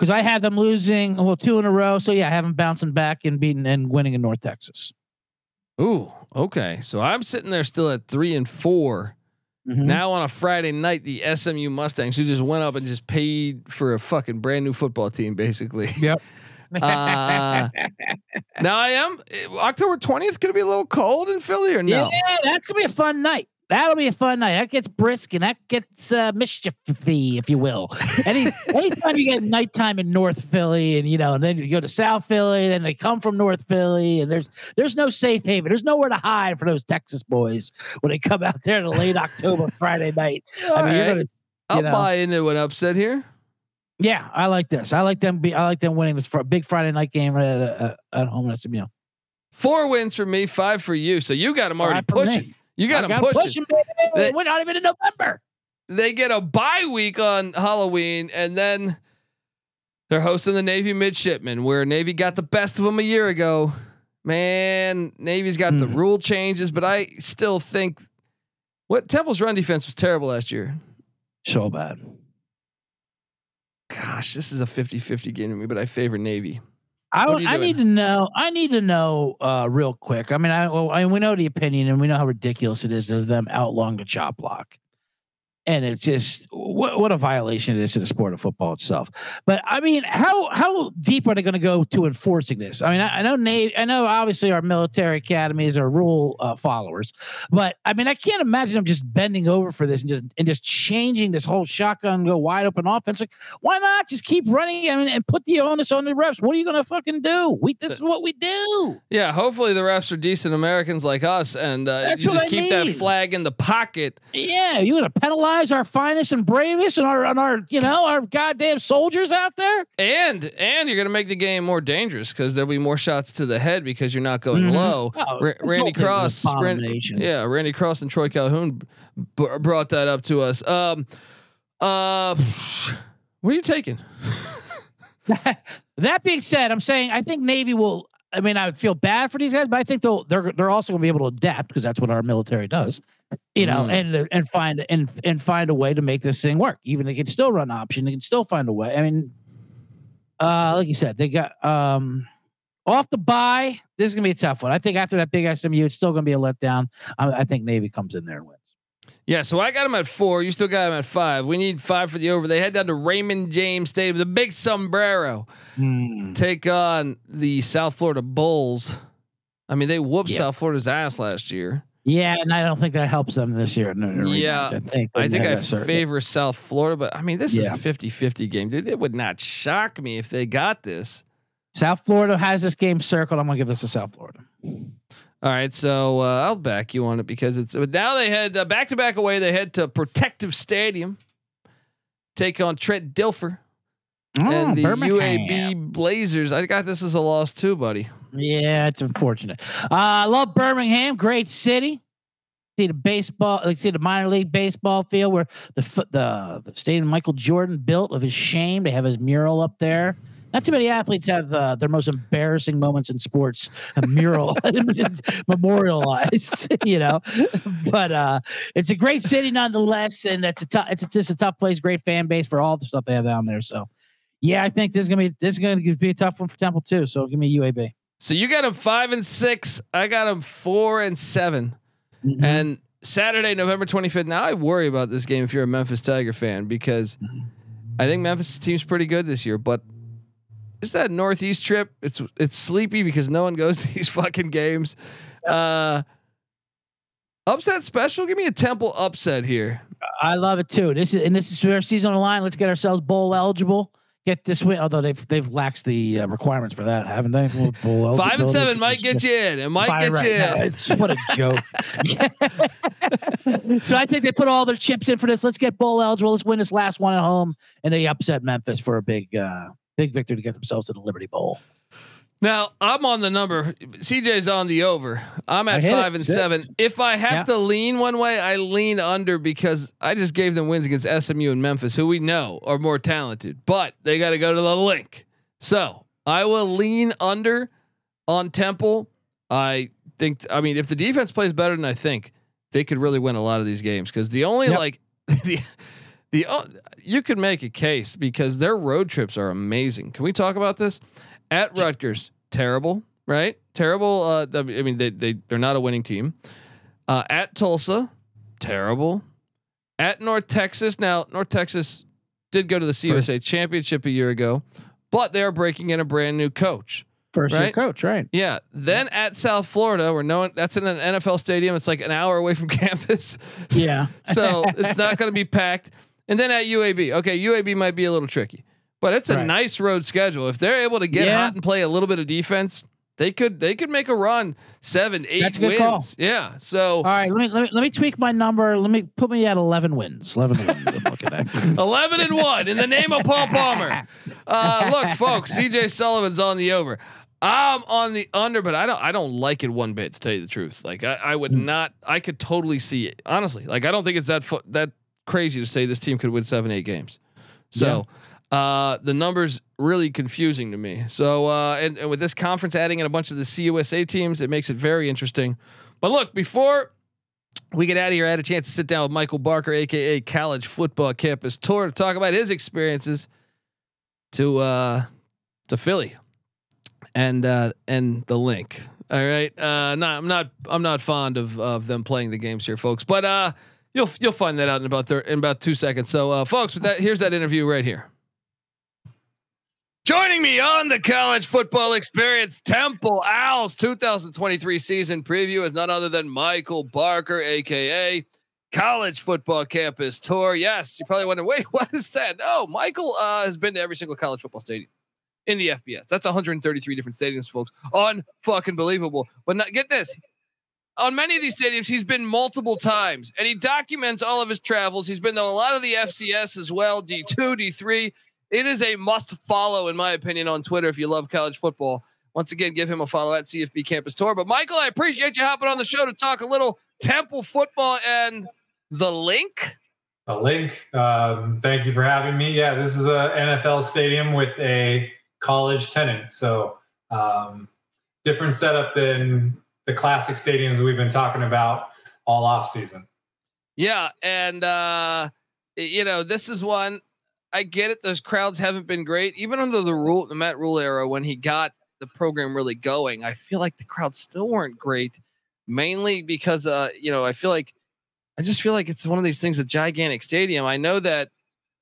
because I had them losing well two in a row, so yeah, I have them bouncing back and beating and winning in North Texas. Ooh, okay. So I'm sitting there still at three and 4 Mhm. Now on a Friday night, the SMU Mustangs who just went up and just paid for a fucking brand new football team, basically. [laughs] Yep. [laughs] Uh, now I am October 20th going to be a little cold in Philly or no? Yeah, that's gonna be a fun night. That'll be a fun night. That gets brisk and that gets uh, mischiefy, if you will. Any [laughs] anytime you get nighttime in North Philly, and you know, and then you go to South Philly, then they come from North Philly, and there's there's no safe haven. There's nowhere to hide for those Texas boys when they come out there in the late October [laughs] Friday night. I mean, All right. gonna, I'll know. buy into an upset here. yeah, I like this. I like them. Be I like them winning this fr- big Friday night game at uh, at home at SMU. Four wins for me, five for you. So you got them already pushing. me. You got I them got 'em pushing. They- We're not even in November. They get a bye week on Halloween, and then they're hosting the Navy midshipmen, where Navy got the best of them a year ago. Man, Navy's got the Hmm. rule changes, but I still think what Temple's run defense was terrible last year. So bad. Gosh, this is a 50-50 game to me, but I favor Navy. I, What are you I need to know. I need to know uh, real quick. I mean, I, well, I we know the opinion, and we know how ridiculous it is of them outlawing the chop block, and it's just what what a violation it is to the sport of football itself. But I mean, how how deep are they going to go to enforcing this? I mean, I, I know Navy, I know obviously our military academies are rule uh, followers, but I mean, I can't imagine them just bending over for this and just and just changing this whole shotgun go wide open offense. Like, why not just keep running mean, and put the onus on the refs? What are you going to fucking do? We this is what we do. Yeah, hopefully the refs are decent Americans like us, and uh, you just I keep that flag in the pocket. Yeah, you're going to penalize our finest and bravest and our and our you know our goddamn soldiers out there? And and you're gonna make the game more dangerous because there'll be more shots to the head because you're not going Mhm. low. Oh, Ra- Randy Cross, yeah, Randy Cross and Troy Calhoun b- brought that up to us. Um, uh, what are you taking? [laughs] That being said, I'm saying I think Navy will. I mean, I would feel bad for these guys, but I think they'll they're they're also going to be able to adapt because that's what our military does, you know, Mm. and and find and and find a way to make this thing work. Even they can still run option, they can still find a way. I mean, uh, like you said, they got um off the buy. This is gonna be a tough one. I think after that big SMU, it's still gonna be a letdown. I, I think Navy comes in there and wins. Yeah, so I got him at four. You still got him at five. We need five for the over. They head down to Raymond James Stadium, the big sombrero, hmm. take on the South Florida Bulls. I mean, they whooped Yeah. South Florida's ass last year. Yeah, and I don't think that helps them this year. No, no, Yeah. I think I think I favor South Florida, but I mean, this Yeah. is a 50-50 game, dude. It would not shock me if they got this. South Florida has this game circled. I'm gonna give this to South Florida. All right, so uh, I'll back you on it because it's. But now they head uh, back to back away. They head to Protective Stadium, take on Trent Dilfer and Oh, the Birmingham. UAB Blazers. I got this as a loss too, buddy. Yeah, it's unfortunate. Uh, I love Birmingham, great city. See the baseball, like see the minor league baseball field where the the the stadium Michael Jordan built of his shame. They have his mural up there. Not too many athletes have uh, their most embarrassing moments in sports a mural [laughs] memorialized, [laughs] you know. But uh, it's a great city nonetheless, and it's a tough. It's just a tough place. Great fan base for all the stuff they have down there. So, yeah, I think this is gonna be this is gonna be a tough one for Temple too. So give me UAB. So you got them five and six. I got them four and 7 Mhm. And Saturday, November 25th. Now I worry about this game if you're a Memphis Tiger fan because I think Memphis team's pretty good this year, but it's that Northeast trip. It's it's sleepy because no one goes [laughs] to these fucking games. Uh upset special. Give me a Temple upset here. I love it too. This is and this is our season on the line. Let's get ourselves bowl eligible. Get this win. Although they've they've laxed the uh, requirements for that, haven't they? Bowl- [laughs] Five and seven might get you in. It might get right. you in. it's what a joke. [laughs] so I think they put all their chips in for this. Let's get bowl eligible. Let's win this last one at home, and they upset Memphis for a big, uh, big victory to get themselves to the Liberty Bowl. Now I'm on the number. CJ's on the over. I'm at five and Six. seven. If I have Yeah. to lean one way, I lean under because I just gave them wins against SMU and Memphis, who we know are more talented, but they got to go to the Linc. So I will lean under on Temple. I think. I mean, if the defense plays better than I think, they could really win a lot of these games because the only Yep. like [laughs] the the uh, you could make a case because their road trips are amazing. Can we talk about this? At Rutgers, terrible, right? Terrible. Uh, I mean, they they they're not a winning team. Uh, at Tulsa, terrible. At North Texas, now North Texas did go to the CUSA championship a year ago, but they are breaking in a brand new coach. First year coach, right? Yeah. Then at South Florida, we're knowing that's in an NFL stadium. It's like an hour away from [laughs] campus. Yeah. so it's not going to be packed. And then at UAB, okay, UAB might be a little tricky, but it's a Right. nice road schedule. If they're able to get Yeah. hot and play a little bit of defense, they could they could make a run seven, eight That's wins. call. Yeah. So All right, let me, let me let me tweak my number. Let me put me at eleven wins. Eleven wins. I'm looking at. [laughs] 11 and 1 in the name of Paul Palmer. Uh, look, folks, CJ Sullivan's on the over. I'm on the under, but I don't I don't like it one bit to tell you the truth. Like I, I would not I could totally see it. Honestly. Like I don't think it's that fu- that crazy to say this team could win 7 8 games. So, uh the numbers really confusing to me. So uh and, and with this conference adding in a bunch of the CUSA teams, it makes it very interesting. But look, before we get out of here. I had a chance to sit down with Michael Barker, aka College Football Campus Tour, to talk about his experiences to uh, to Philly and uh, and the Linc. All right, uh, not I'm not I'm not fond of of them playing the games here, folks. But uh, you'll you'll find that out in about thir- in about two seconds. So, uh, folks, that, here's that interview right here. Joining me on the college football experience, Temple Owls 2023 season preview is none other than Michael Barker, aka College Football Campus Tour. Yes, you're probably wondering, wait, [laughs] what is that? Oh, Michael uh, has been to every single college football stadium in the FBS. That's 133 different stadiums, folks. Unfucking believable. But not, get this. On many of these stadiums, he's been multiple times, and he documents all of his travels. He's been to a lot of the FCS as well, D2, D3. It is a must follow, in my opinion, on Twitter if you love college football. Once again, give him a follow at CFB Campus Tour. But Michael, I appreciate you hopping on the show to talk a little Temple football and the Linc. The Linc. Um, thank you for having me. Yeah, this is a NFL stadium with a college tenant, so um, different setup than the classic stadiums we've been talking about all off season. Yeah, and uh, you know this is one. I get it. Those crowds haven't been great, even under the rule, the Matt Rhule era, when he got the program really going. I feel like the crowds still weren't great, mainly because uh, you know I feel like I just feel like it's one of these things. A gigantic stadium. I know that.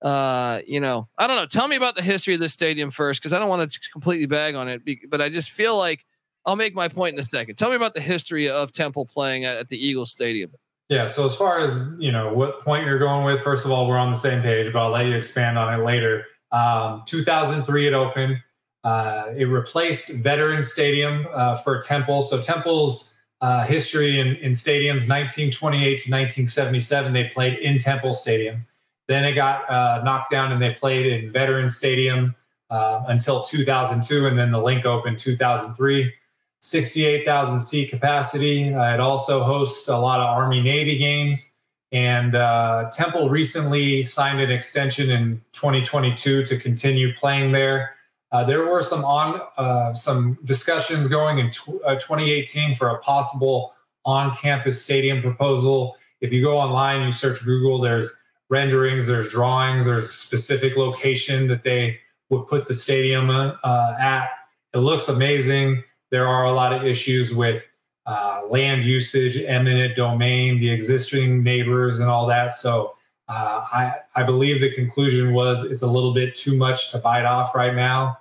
Uh, you know, I don't know. Tell me about the history of this stadium first, because I don't want to completely bag on it, but I just feel like I'll make my point in a second. Tell me about the history of Temple playing at, the Eagles Stadium. Yeah. So as far as you know, what point you're going with, first of all, we're on the same page, but I'll let you expand on it later. Um, 2003, it opened. Uh, it replaced Veteran Stadium uh, for Temple. So Temple's uh, history in, in stadiums, 1928 to 1977, they played in Temple Stadium. Then it got uh, knocked down and they played in Veteran Stadium uh, until 2002, and then the Linc opened 2003. 68,000 seat capacity. Uh, it also hosts a lot of Army Navy games. And uh, Temple recently signed an extension in 2022 to continue playing there. Uh, there were some on uh, some discussions going in tw- uh, 2018 for a possible on-campus stadium proposal. If you go online, you search Google. There's renderings, there's drawings, there's a specific location that they would put the stadium uh, at. It looks amazing there are a lot of issues with uh, land usage, eminent domain, the existing neighbors, and all that. So uh, I, I believe the conclusion was it's a little bit too much to bite off right now.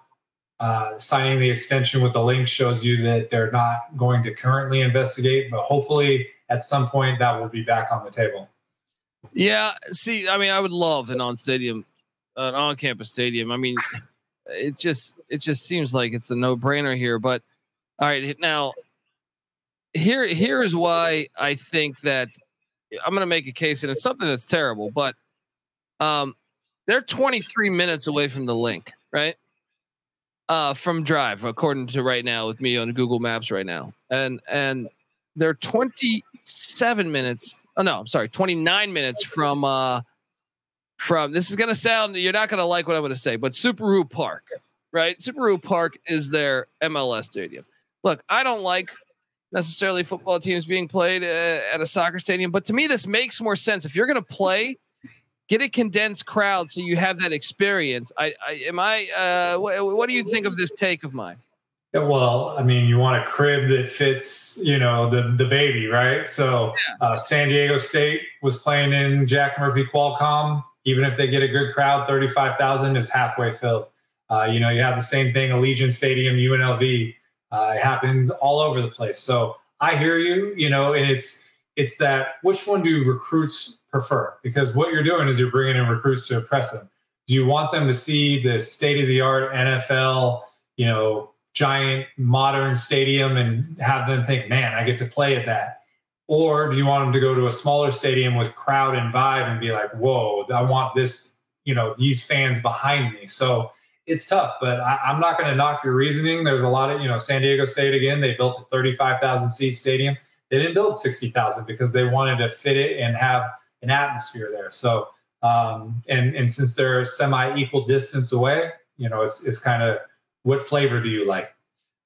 Uh, signing the extension with the Linc shows you that they're not going to currently investigate, but hopefully at some point that will be back on the table. Yeah, see, I mean, I would love an on stadium, an on campus stadium. I mean, it just it just seems like it's a no brainer here. But all right, now here here is why I think that I'm going to make a case, and it's something that's terrible, but um, they're 23 minutes away from the Linc, right? uh, from Drive, according to right now with me on Google Maps right now, and and they're 27 minutes. Oh no, I'm sorry, 29 minutes from uh from. This is gonna sound you're not gonna like what I'm gonna say, but Subaru Park, right? Subaru Park is their MLS stadium. Look, I don't like necessarily football teams being played uh, at a soccer stadium, but to me, this makes more sense. If you're gonna play get a condensed crowd so you have that experience. I, I am I. Uh, what, what do you think of this take of mine? Well, I mean, you want a crib that fits, you know, the the baby, right? So, uh, San Diego State was playing in Jack Murphy Qualcomm. Even if they get a good crowd, thirty five thousand is halfway filled. Uh, you know, you have the same thing, Allegiant Stadium, UNLV. Uh, it happens all over the place. So I hear you, you know, and it's it's that which one do recruits prefer? Because what you're doing is you're bringing in recruits to impress them. Do you want them to see the state of the art NFL, you know, giant modern stadium and have them think, man, I get to play at that? Or do you want them to go to a smaller stadium with crowd and vibe and be like, whoa, I want this, you know, these fans behind me? So it's tough, but I, am not going to knock your reasoning. There's a lot of, you know, San Diego State again, they built a 35,000 seat stadium. They didn't build 60,000 because they wanted to fit it and have an atmosphere there. So, um, and and since they're semi equal distance away, you know, it's it's kind of what flavor do you like?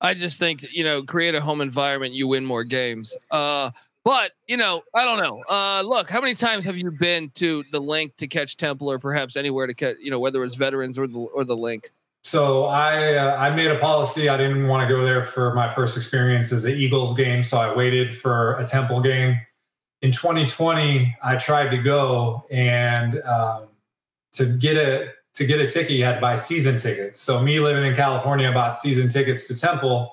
I just think you know, create a home environment, you win more games. Uh, but you know, I don't know. Uh, look, how many times have you been to the Linc to catch Temple, or perhaps anywhere to catch, you know, whether it's veterans or the or the Linc? So I uh, I made a policy. I didn't want to go there for my first experience as an Eagles game, so I waited for a Temple game in 2020, I tried to go and um, to get a to get a ticket, you had to buy season tickets. So me living in California, I bought season tickets to Temple.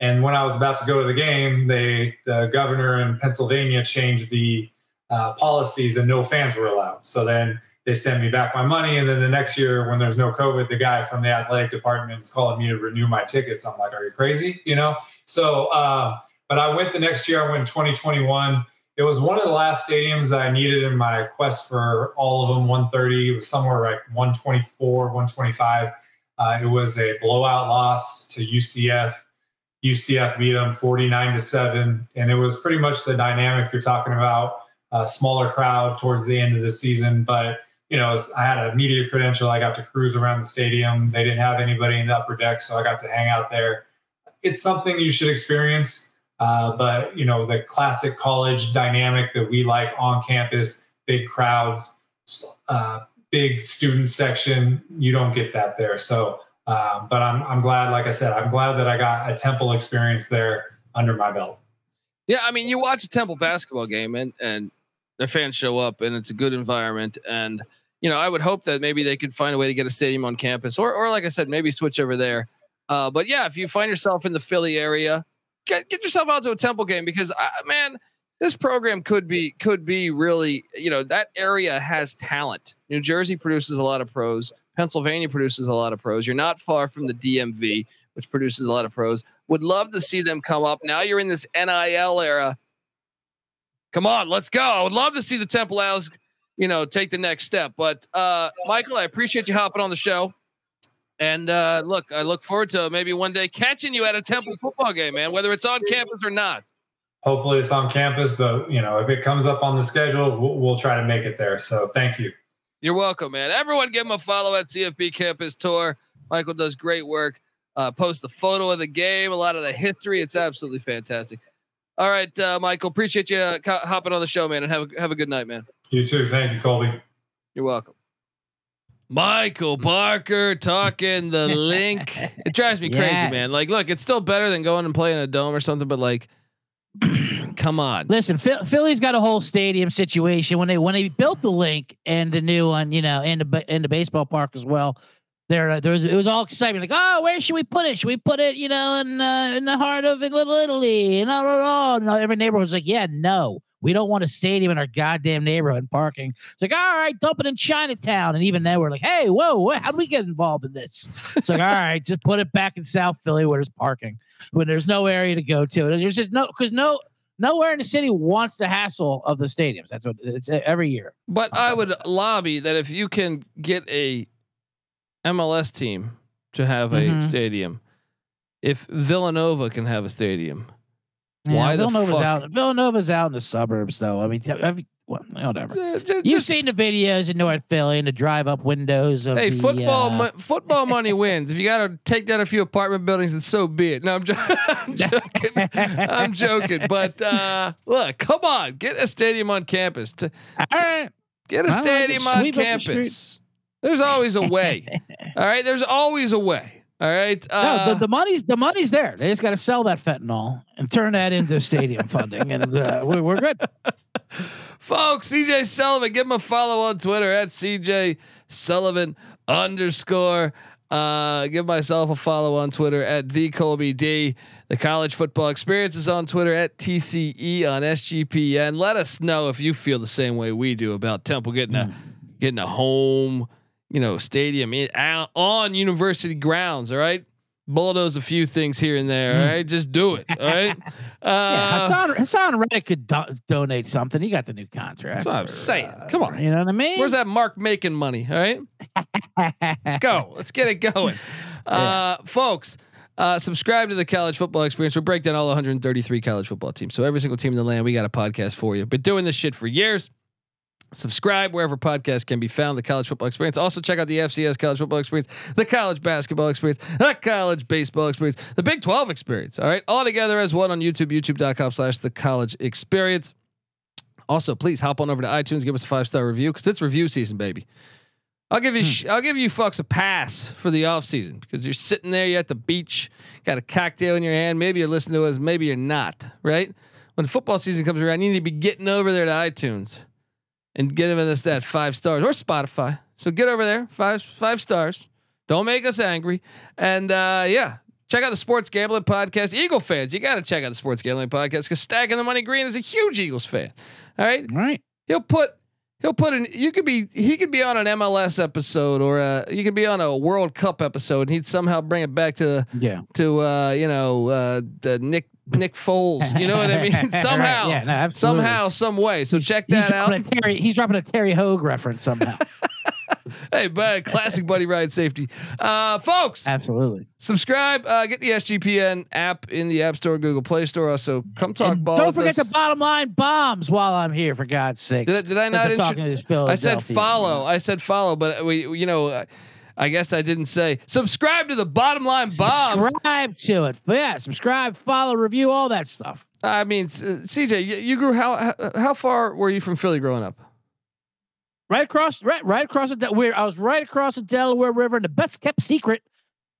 And when I was about to go to the game, they the governor in Pennsylvania changed the uh, policies, and no fans were allowed. So then they sent me back my money. And then the next year, when there's no COVID, the guy from the athletic department is calling me to renew my tickets. I'm like, are you crazy? You know. So, uh, but I went the next year. I went in 2021 it was one of the last stadiums that I needed in my quest for all of them 130. It was somewhere like 124, 125. Uh, it was a blowout loss to UCF. UCF beat them 49 to 7. And it was pretty much the dynamic you're talking about. A smaller crowd towards the end of the season. But, you know, I had a media credential. I got to cruise around the stadium. They didn't have anybody in the upper deck, so I got to hang out there. It's something you should experience. Uh, but you know the classic college dynamic that we like on campus, big crowds, uh, big student section. You don't get that there. So, um, but I'm I'm glad. Like I said, I'm glad that I got a Temple experience there under my belt. Yeah, I mean, you watch a Temple basketball game and and their fans show up and it's a good environment and you know I would hope that maybe they could find a way to get a stadium on campus or or like I said maybe switch over there. Uh, but yeah, if you find yourself in the Philly area, get get yourself out to a Temple game because uh, man, this program could be could be really you know that area has talent. New Jersey produces a lot of pros. Pennsylvania produces a lot of pros. You're not far from the DMV, which produces a lot of pros. Would love to see them come up. Now you're in this NIL era. Come on, let's go. I would love to see the Temple Owls, you know, take the next step. But uh, Michael, I appreciate you hopping on the show. And uh, look, I look forward to maybe one day catching you at a Temple football game, man, whether it's on campus or not. Hopefully, it's on campus, but you know, if it comes up on the schedule, we'll, we'll try to make it there. So, thank you. You're welcome, man. Everyone, give him a follow at CFB Campus Tour. Michael does great work. Uh, post the photo of the game, a lot of the history. It's absolutely fantastic. All right, uh, Michael, appreciate you uh, hopping on the show, man, and have a, have a good night, man. You too. Thank you, Colby. You're welcome. Michael Barker talking the Linc. [laughs] It drives me yes. crazy, man. Like, look, it's still better than going and playing a dome or something, but like, [clears throat] come on. Listen, Philly's got a whole stadium situation when they when they built the Linc and the new one, you know, in the in the baseball park as well. There, there was it was all exciting. Like, oh, where should we put it? Should we put it, you know, in uh, in the heart of Little Italy? And all, all, all. And every neighborhood was like, yeah, no. We don't want a stadium in our goddamn neighborhood parking. It's like, all right, dump it in Chinatown. And even then, we're like, hey, whoa, what, how do we get involved in this? It's like, all right, just put it back in South Philly where there's parking, when there's no area to go to. There's just no, because no, nowhere in the city wants the hassle of the stadiums. That's what it's every year. But I would lobby that if you can get a MLS team to have a Mhm. stadium. If Villanova can have a stadium, Yeah, Why the Villanova's fuck? out? Villanova's out in the suburbs, though. I mean, you- well, whatever. uh, ju- You've seen the videos in North Philly and the drive-up windows of Hey, the, football uh, mo- football money wins. If you got to take down a few apartment buildings, then so be it. No, I'm, jo- [laughs] I'm joking. I'm joking. But uh, look, come on, get a stadium on campus. To, all right. get a I like stadium on up the campus. There's always a way. [laughs] All right, there's always a way. All right. No, Uh, the, the money's the money's there. They just got to sell that fentanyl and turn that into stadium [laughs] funding, and uh, we're, we're good. Folks, CJ Sullivan, give him a follow on Twitter at CJ Sullivan underscore. Uh, give myself a follow on Twitter at the Colby D. The college football experience is on Twitter at TCE on SGPN. Let us know if you feel the same way we do about Temple getting a getting a home, you know, stadium in, out on university grounds. All right, bulldoze a few things here and there. All right, just do it. All right. [laughs] Uh, Yeah, Haason Haason Reddick could do- donate something. He got the new contract. That's what I'm for, saying. uh, Come on. you know what I mean? Where's that Mark making money? All right. Let's go. [laughs] Let's get it going. Uh, folks, uh, subscribe to the college football experience. We break down all 133 college football teams. So every single team in the land, we got a podcast for you. Been doing this shit for years. Subscribe wherever podcasts can be found. The college football experience. Also check out the FCS college football experience, the college basketball experience, the college baseball experience, the Big 12 experience. All right. All together as one on YouTube, youtube.com slash the college experience. Also, please hop on over to iTunes, give us a five star review because it's review season, baby. I'll give you, hmm. sh- I'll give you fucks a pass for the off season because you're sitting there, you're at the beach, got a cocktail in your hand. Maybe you're listening to us, maybe you're not. Right when football season comes around, you need to be getting over there to iTunes and giving us that five stars or Spotify. So get over there, five five stars. Don't make us angry, and uh, yeah, check out the Sports Gambling Podcast. Eagle fans, you got to check out the Sports Gambling Podcast because Stacking the Money Green is a huge Eagles fan. All right, All right. he'll put he'll put in you could be he could be on an MLS episode or uh you could be on a World Cup episode and he'd somehow bring it back to Yeah. to uh you know uh the Nick Nick Foles you know what I mean [laughs] somehow Yeah, no, somehow some way so check He's that out dropping, a Terry, he's dropping a Terry Hoage reference somehow. [laughs] hey bud classic Buddy Ryan safety uh folks Absolutely. subscribe uh get the SGPN app in the App Store Google Play Store also come talk And ball don't forget us. the bottom line bombs while I'm here, for God's sake. Did I- did I not intro- talking to this I said follow. I said follow, but we, you know, uh, I guess I didn't say subscribe to the bottom line bombs. Subscribe to it. But yeah, subscribe, follow, review, all that stuff. I mean, uh, CJ, you, you grew how, how far were you from Philly growing up? Right across, right, right across the where I was right across the Delaware River, and the best kept secret,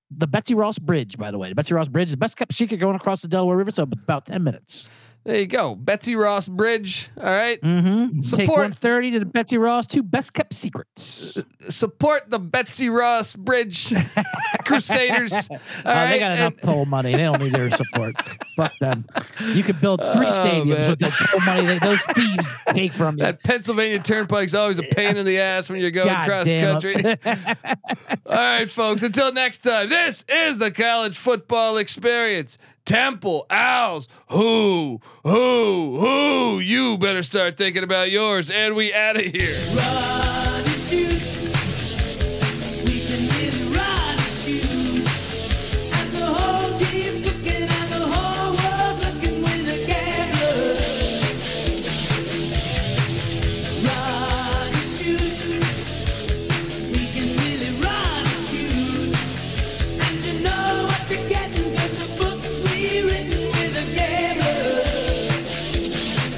the Betsy Ross Bridge. By the way, the Betsy Ross Bridge is the best kept secret going across the Delaware River. So about ten minutes. There you go, Betsy Ross Bridge. All right, Mm-hmm. Take Support- one thirty to the Betsy Ross. Two best kept secrets. support the Betsy Ross Bridge [laughs] Crusaders. All Uh, right, they got enough and- toll money. They don't need their support. [laughs] Fuck them. You could build three Oh, stadiums man. with the toll money that those thieves take from you. That Pennsylvania Turnpike's always a pain in the ass when you're going God across country. [laughs] All right, folks. Until next time, this is the college football experience. Temple Owls. Who, who, who? You better start thinking about yours. And we out of here.